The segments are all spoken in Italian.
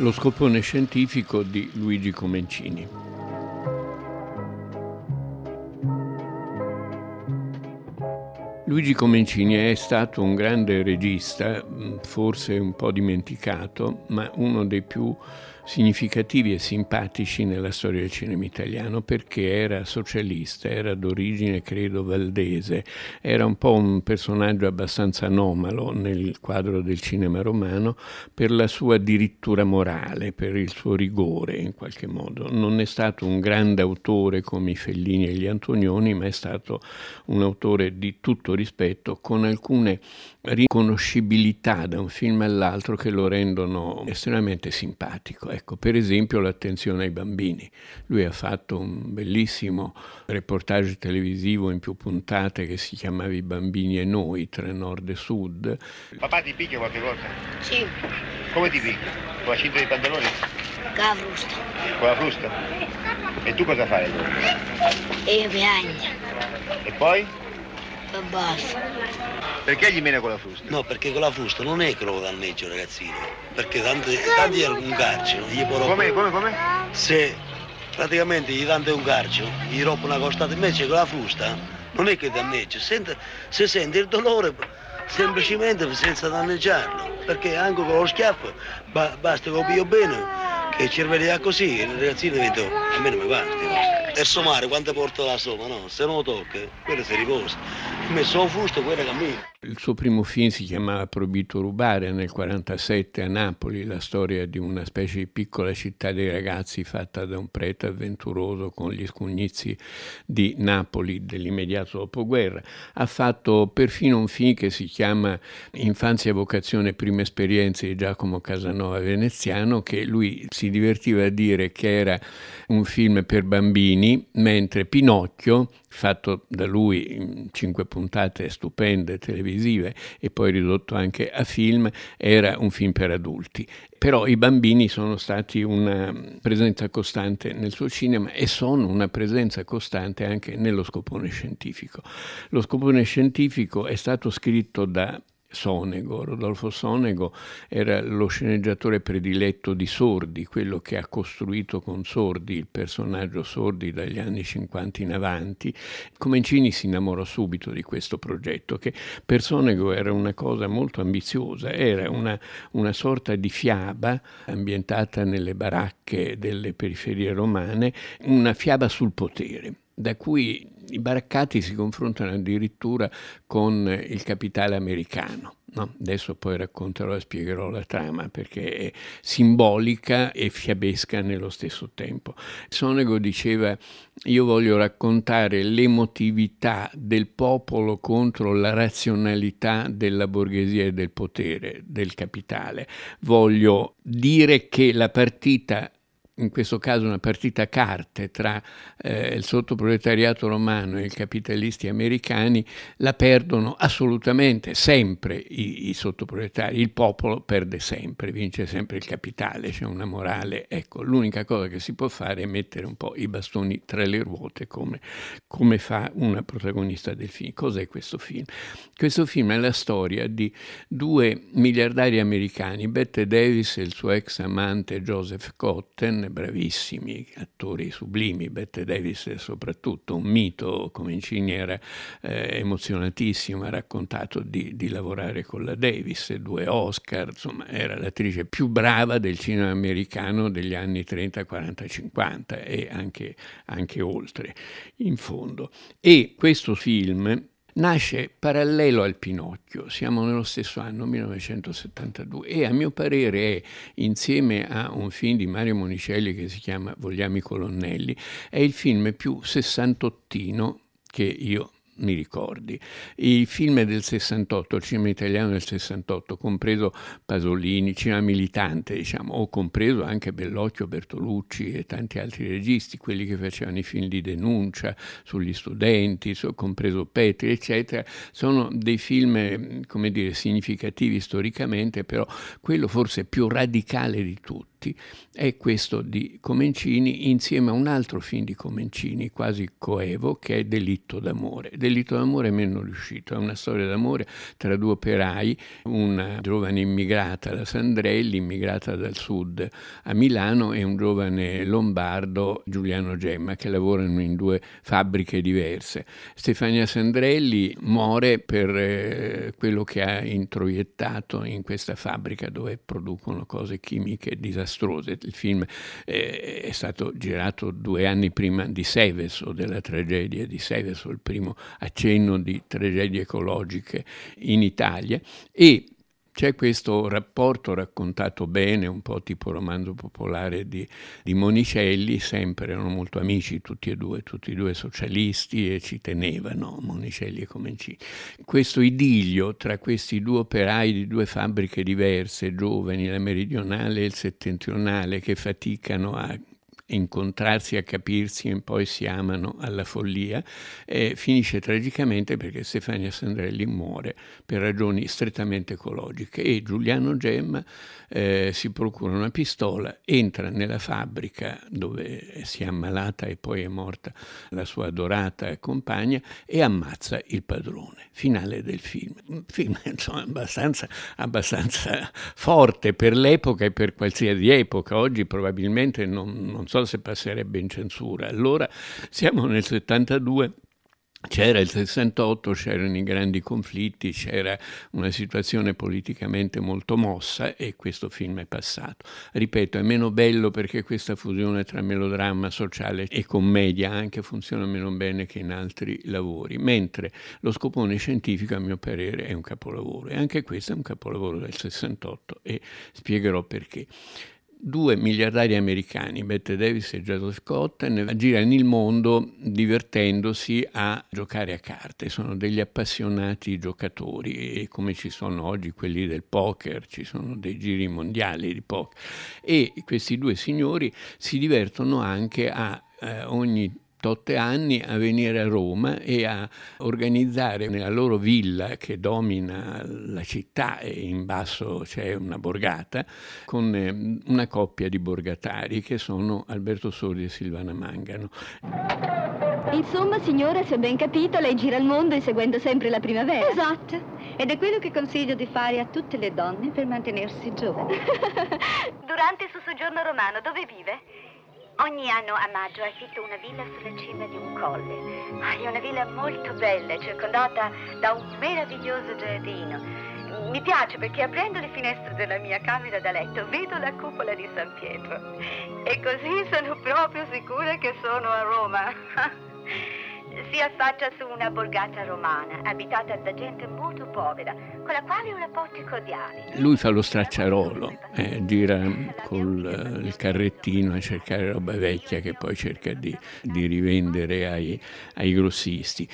Lo scopone scientifico di Luigi Comencini. Luigi Comencini è stato un grande regista, forse un po' dimenticato, ma uno dei più significativi e simpatici nella storia del cinema italiano perché era socialista, era d'origine credo valdese, era un po' un personaggio abbastanza anomalo nel quadro del cinema romano per la sua dirittura morale, per il suo rigore in qualche modo. Non è stato un grande autore come i Fellini e gli Antonioni, ma è stato un autore di tutto rispetto con alcune riconoscibilità da un film all'altro che lo rendono estremamente simpatico. Ecco, per esempio l'attenzione ai bambini. Lui ha fatto un bellissimo reportage televisivo in più puntate che si chiamava I bambini e noi tra nord e sud. Papà ti picchia qualche volta? Sì, Come ti picchia? Con la cinta dei pantaloni? con la frusta. Con la frusta? E tu cosa fai? E io piango. E poi? E basta. Perché gli mena con la frusta? No, perché con la frusta non è che lo danneggio ragazzino, perché tanti, tanti è un carcio, gli può Come, come, come? Se praticamente gli dante un carcio, gli rompe una costata, invece con la frusta non è che danneggia, sente, se sente il dolore semplicemente senza danneggiarlo, perché anche con lo schiaffo ba- basta che lo pio bene, che il cervello è così, il ragazzino diventa, a me non mi basta. Il somare quando porta la somma, no, se non lo tocca, quello si riposa. Messo la frusta, quello cammina. Il suo primo film si chiamava Proibito rubare nel 1947 a Napoli, la storia di una specie di piccola città dei ragazzi fatta da un prete avventuroso con gli scugnizi di Napoli dell'immediato dopoguerra. Ha fatto perfino un film che si chiama Infanzia, vocazione, prime esperienze di Giacomo Casanova veneziano, che lui si divertiva a dire che era un film per bambini, mentre Pinocchio fatto da lui in cinque puntate stupende televisive e poi ridotto anche a film, era un film per adulti. Però i bambini sono stati una presenza costante nel suo cinema e sono una presenza costante anche nello scopone scientifico. Lo scopone scientifico è stato scritto da Sonego. Rodolfo Sonego era lo sceneggiatore prediletto di Sordi, quello che ha costruito con Sordi il personaggio Sordi dagli anni 50 in avanti. Comencini si innamorò subito di questo progetto, che per Sonego era una cosa molto ambiziosa, era una, una sorta di fiaba ambientata nelle baracche delle periferie romane, una fiaba sul potere da cui i baraccati si confrontano addirittura con il capitale americano. No? Adesso poi racconterò e spiegherò la trama perché è simbolica e fiabesca nello stesso tempo. Sonego diceva io voglio raccontare l'emotività del popolo contro la razionalità della borghesia e del potere, del capitale. Voglio dire che la partita in questo caso una partita a carte tra eh, il sottoproletariato romano e i capitalisti americani, la perdono assolutamente sempre i, i sottoproletari, il popolo perde sempre, vince sempre il capitale, c'è una morale. Ecco, l'unica cosa che si può fare è mettere un po' i bastoni tra le ruote come, come fa una protagonista del film. Cos'è questo film? Questo film è la storia di due miliardari americani, Bette Davis e il suo ex amante Joseph Cotten, bravissimi attori sublimi, Bette Davis soprattutto un mito, Comencini era eh, emozionatissimo, ha raccontato di, di, lavorare con la Davis, due Oscar, insomma era l'attrice più brava del cinema americano degli anni 30, 40, 50 e anche, anche oltre, in fondo. E questo film nasce parallelo al Pinocchio, siamo nello stesso anno, 1972, e a mio parere è, insieme a un film di Mario Monicelli che si chiama Vogliamo i colonnelli, è il film più sessantottino che io mi ricordi. I film del 68, il cinema italiano del 68, compreso Pasolini, cinema militante, diciamo, ho compreso anche Bellocchio, Bertolucci e tanti altri registi, quelli che facevano i film di denuncia sugli studenti, compreso Petri, eccetera, sono dei film, come dire, significativi storicamente, però quello forse più radicale di tutti Matti è questo di Comencini insieme a un altro film di Comencini, quasi coevo, che è Delitto d'amore. Delitto d'amore è meno riuscito, è una storia d'amore tra due operai, una giovane immigrata da Sandrelli, immigrata dal sud a Milano, e un giovane lombardo, Giuliano Gemma, che lavorano in due fabbriche diverse. Stefania Sandrelli muore per eh, quello che ha introiettato in questa fabbrica dove producono cose chimiche disastrose. Il film eh, è stato girato due anni prima di Seveso, della tragedia di Seveso, il primo accenno di tragedie ecologiche in Italia e c'è questo rapporto raccontato bene, un po' tipo romanzo popolare di, di, Monicelli, sempre erano molto amici tutti e due, tutti e due socialisti e ci tenevano, Monicelli e Comencini. Questo idillio tra questi due operai di due fabbriche diverse, giovani, la meridionale e il settentrionale, che faticano a incontrarsi, a capirsi e poi si amano alla follia, eh, finisce tragicamente perché Stefania Sandrelli muore per ragioni strettamente ecologiche e Giuliano Gemma eh, si procura una pistola, entra nella fabbrica dove si è ammalata e poi è morta la sua adorata compagna e ammazza il padrone. Finale del film. Un film insomma abbastanza, abbastanza forte per l'epoca e per qualsiasi epoca. Oggi probabilmente non, non so se passerebbe in censura. Allora siamo nel 72 c'era il 68, c'erano i grandi conflitti, c'era una situazione politicamente molto mossa e questo film è passato. Ripeto, è meno bello perché questa fusione tra melodramma sociale e commedia anche funziona meno bene che in altri lavori, mentre lo scopone scientifico a mio parere è un capolavoro e anche questo è un capolavoro del 68 e spiegherò perché due miliardari americani, Bette Davis e Joseph Cotton, girano il mondo divertendosi a giocare a carte. Sono degli appassionati giocatori e come ci sono oggi quelli del poker, ci sono dei giri mondiali di poker. E questi due signori si divertono anche a eh, ogni tot anni a venire a Roma e a organizzare nella loro villa che domina la città e in basso c'è una borgata con eh, una coppia di borgatari che sono Alberto Sordi e Silvana Mangano. Insomma, signora, se ho ben capito, lei gira il mondo inseguendo sempre la primavera. Esatto. Ed è quello che consiglio di fare a tutte le donne per mantenersi giovani. Durante il suo soggiorno romano, dove vive? Ogni anno a maggio affitto una villa sulla cima di un colle. È una villa molto bella, circondata da un meraviglioso giardino. Mi piace perché aprendo le finestre della mia camera da letto vedo la cupola di San Pietro. E così sono proprio sicura che sono a Roma. si affaccia su una borgata romana, abitata da gente molto povera, con la quale ho rapporti cordiali. Lui fa lo stracciarolo, eh, gira con eh, il carrettino a cercare roba vecchia che poi cerca di, di rivendere ai, ai grossisti.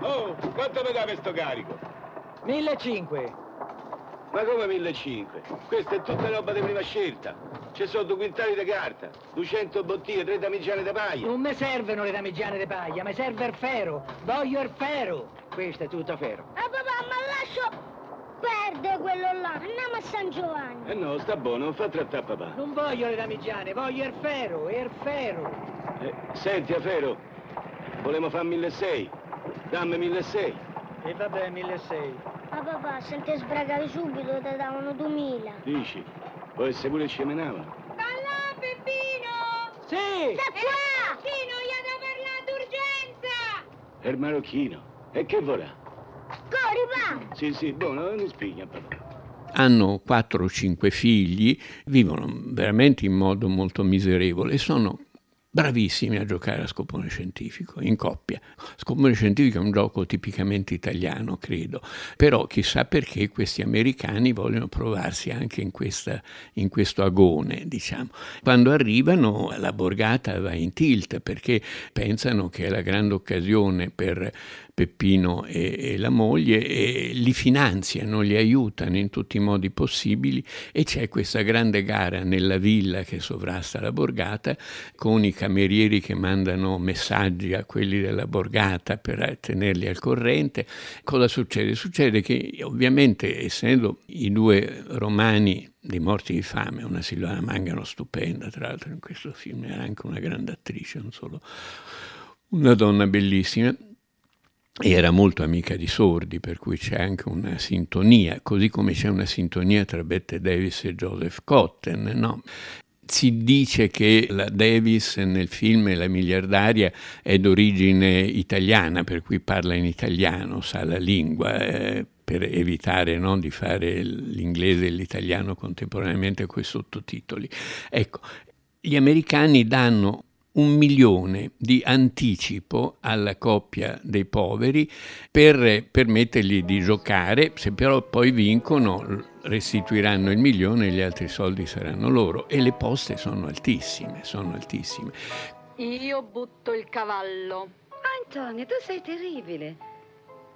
Oh, quanto mi dà questo carico? 1500. Ma come 1500? Questa è tutta roba di prima scelta. Ci sono due quintali di carta, 200 bottiglie, tre damigiane di paglia. Non mi servono le damigiane di paglia, mi serve il ferro. Voglio il ferro. Questo è tutto ferro. Ah papà, ma lascio perdere quello là. Andiamo a San Giovanni. Eh no, sta buono, non fa trattare papà. Non voglio le damigiane, voglio il ferro, il ferro. Eh, senti, Afero, volevamo fare 1600. Dammi 1600. E vabbè, 1600. Ma papà, se ti sbragavi subito ti davano 2000. Dici? Può essere pure ci menavano. Sta là, Peppino! Sì! Sta qua! Peppino, gli ha da parlare d'urgenza! Il marocchino. E che vorrà? Corri, va! Sì, sì, buono, non spigna, papà hanno quattro o cinque figli, vivono veramente in modo molto miserevole e sono bravissimi a giocare a scopone scientifico, in coppia. Scopone scientifico è un gioco tipicamente italiano, credo, però chissà perché questi americani vogliono provarsi anche in, questa, in questo agone, diciamo. Quando arrivano la borgata va in tilt perché pensano che è la grande occasione per Peppino e, e, la moglie e li finanziano, li aiutano in tutti i modi possibili e c'è questa grande gara nella villa che sovrasta la borgata con i camerieri che mandano messaggi a quelli della borgata per tenerli al corrente. Cosa succede? Succede che ovviamente essendo i due romani di Morti di fame, una Silvana Mangano stupenda, tra l'altro in questo film era anche una grande attrice, non solo una donna bellissima, era molto amica di Sordi, per cui c'è anche una sintonia, così come c'è una sintonia tra Bette Davis e Joseph Cotten, no? Si dice che la Davis nel film La miliardaria è d'origine italiana, per cui parla in italiano, sa la lingua, eh, per evitare no, di fare l'inglese e l'italiano contemporaneamente con i sottotitoli. Ecco, gli americani danno un milione di anticipo alla coppia dei poveri per permettergli di giocare, se però poi vincono restituiranno il milione e gli altri soldi saranno loro e le poste sono altissime, sono altissime. Io butto il cavallo. Antonio, tu sei terribile.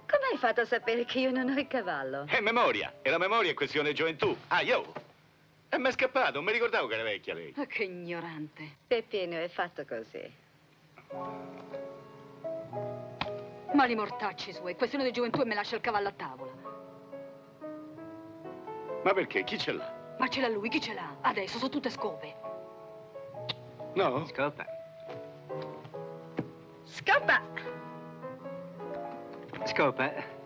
Come hai fatto a sapere che io non ho il cavallo? È memoria, e la memoria è questione di gioventù. Ah, io! E mi è scappato, non mi ricordavo che era vecchia lei. Oh, che ignorante. Peppino è fatto così. Mali mortacci suoi, questione di gioventù e me lascia il cavallo a tavola. Ma perché? Chi ce l'ha? Ma ce l'ha lui, chi ce l'ha? Adesso sono tutte scope. No? Scopa. Scoppa! Scopa.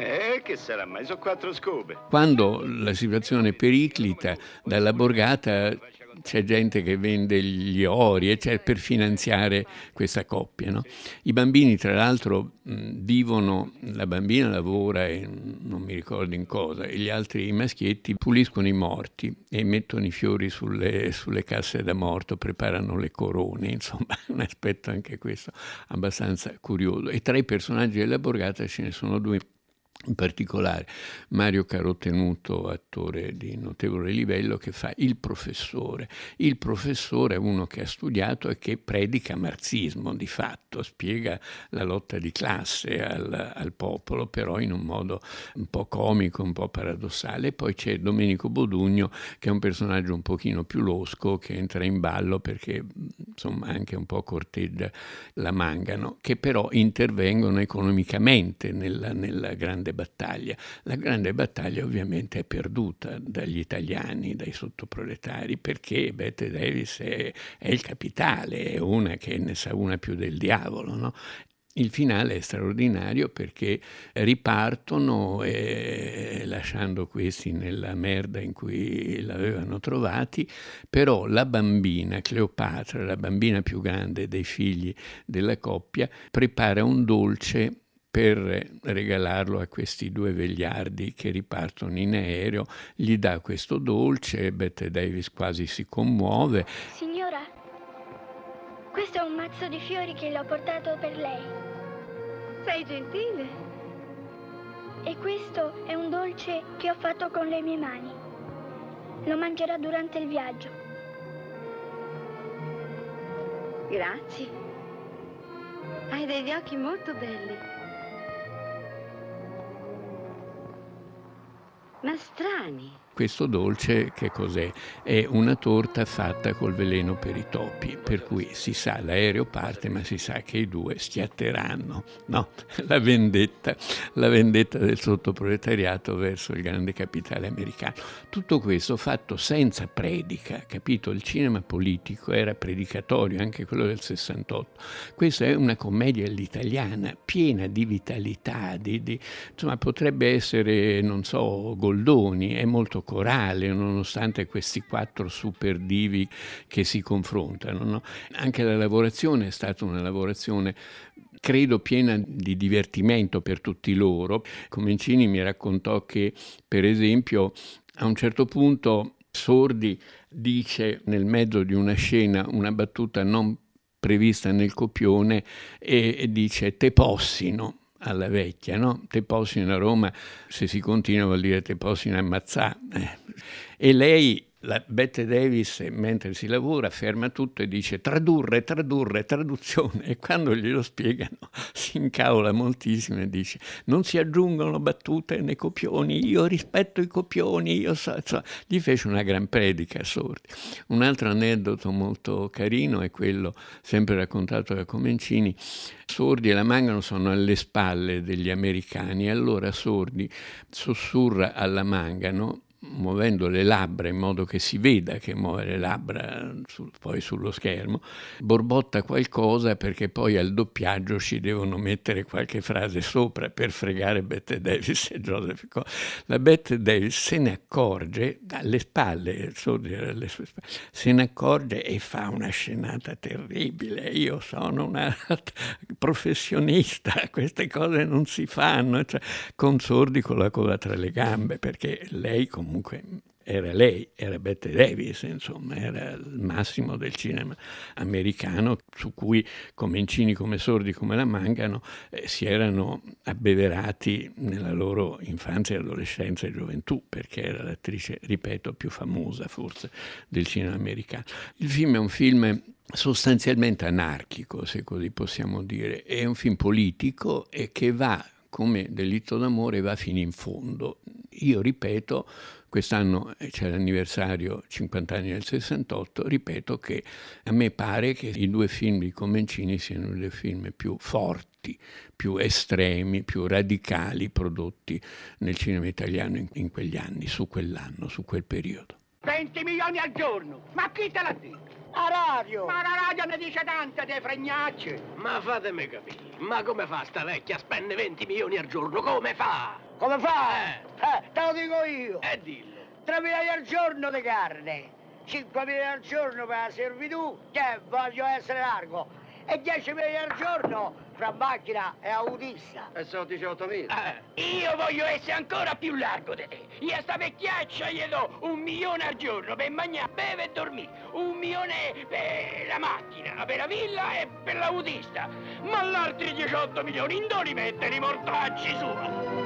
Eh, che sarà mai? Sono quattro scope. Quando la situazione periclita, dalla borgata c'è gente che vende gli ori cioè per finanziare questa coppia. No? I bambini, tra l'altro, vivono, la bambina lavora e non mi ricordo in cosa, e gli altri i maschietti puliscono i morti e mettono i fiori sulle, sulle casse da morto, preparano le corone, insomma, un aspetto anche questo abbastanza curioso. E tra i personaggi della borgata ce ne sono due in particolare Mario Carotenuto, attore di notevole livello, che fa il professore. Il professore è uno che ha studiato e che predica marxismo di fatto, spiega la lotta di classe al, al popolo, però in un modo un po' comico, un po' paradossale. Poi c'è Domenico Bodugno, che è un personaggio un pochino più losco, che entra in ballo perché insomma anche un po' corteggia la Mangano, che però intervengono economicamente nella, nella grande battaglia. La grande battaglia ovviamente è perduta dagli italiani, dai sottoproletari, perché Bette Davis è, è il capitale, è una che ne sa una più del diavolo, no? Il finale è straordinario perché ripartono eh, lasciando questi nella merda in cui l'avevano trovati, però la bambina, Cleopatra, la bambina più grande dei figli della coppia, prepara un dolce per regalarlo a questi due vegliardi che ripartono in aereo, gli dà questo dolce, Bette Davis quasi si commuove. Signora, questo è un mazzo di fiori che l'ho portato per lei. Sei gentile. E questo è un dolce che ho fatto con le mie mani. Lo mangerà durante il viaggio. Grazie. Hai degli occhi molto belli. Ma strani. Questo dolce che cos'è? È una torta fatta col veleno per i topi, per cui si sa, l'aereo parte, ma si sa che i due schiatteranno. No, la vendetta, la vendetta del sottoproletariato verso il grande capitale americano. Tutto questo fatto senza predica, capito? Il cinema politico era predicatorio, anche quello del 68. Questa è una commedia all'italiana, piena di vitalità, di, di, insomma potrebbe essere, non so, Goldoni, è molto corale, nonostante questi quattro super divi che si confrontano. No? Anche la lavorazione è stata una lavorazione credo piena di divertimento per tutti loro. Comencini mi raccontò che, per esempio, a un certo punto Sordi dice nel mezzo di una scena una battuta non prevista nel copione e dice te possino alla vecchia, no? Te possino a Roma, se si continua vuol dire te possino ammazzare. Eh. E lei la Bette Davis, mentre si lavora, ferma tutto e dice tradurre, tradurre, traduzione. E quando glielo spiegano si incavola moltissimo e dice non si aggiungono battute nei copioni, io rispetto i copioni, io so, so. Gli fece una gran predica a Sordi. Un altro aneddoto molto carino è quello, sempre raccontato da Comencini, Sordi e la Mangano sono alle spalle degli americani, allora Sordi sussurra alla Mangano muovendo le labbra in modo che si veda che muove le labbra sul, poi sullo schermo, borbotta qualcosa perché poi al doppiaggio ci devono mettere qualche frase sopra per fregare Bette Davis e Joseph Cole. La Bette Davis se ne accorge dalle spalle, alle sue spalle, se ne accorge e fa una scenata terribile. Io sono una professionista, queste cose non si fanno, cioè, con sordi con la coda tra le gambe perché lei comunque comunque era lei, era Bette Davis, insomma, era il massimo del cinema americano su cui Comencini come sordi come la Mangano eh, si erano abbeverati nella loro infanzia, adolescenza e gioventù, perché era l'attrice, ripeto, più famosa forse del cinema americano. Il film è un film sostanzialmente anarchico, se così possiamo dire, è un film politico e che va come delitto d'amore va fino in fondo. Io ripeto, quest'anno c'è l'anniversario 50 anni del 68, ripeto che a me pare che i due film di Comencini siano i due film più forti, più estremi, più radicali prodotti nel cinema italiano in, in quegli anni, su quell'anno, su quel periodo. 20 milioni al giorno, ma chi te l'ha detto? A radio! Ma la radio ne dice tante dei fregnacci! Ma fatemi capire, ma come fa sta vecchia a spendere 20 milioni al giorno? Come fa? Come fa? Eh, eh te lo dico io! E eh, dillo! 3 milioni al giorno di carne, 5 milioni al giorno per la servitù, che voglio essere largo, e 10 milioni al giorno fra macchina e autista. E sono 18 mila. Eh, io voglio essere ancora più largo di te. Io a sta vecchiaccia gli do un milione al giorno per mangiare, bere e dormire. Un milione per la macchina, per la villa e per l'autista. Ma l'altri 18 milioni in dove li mette i mortacci su?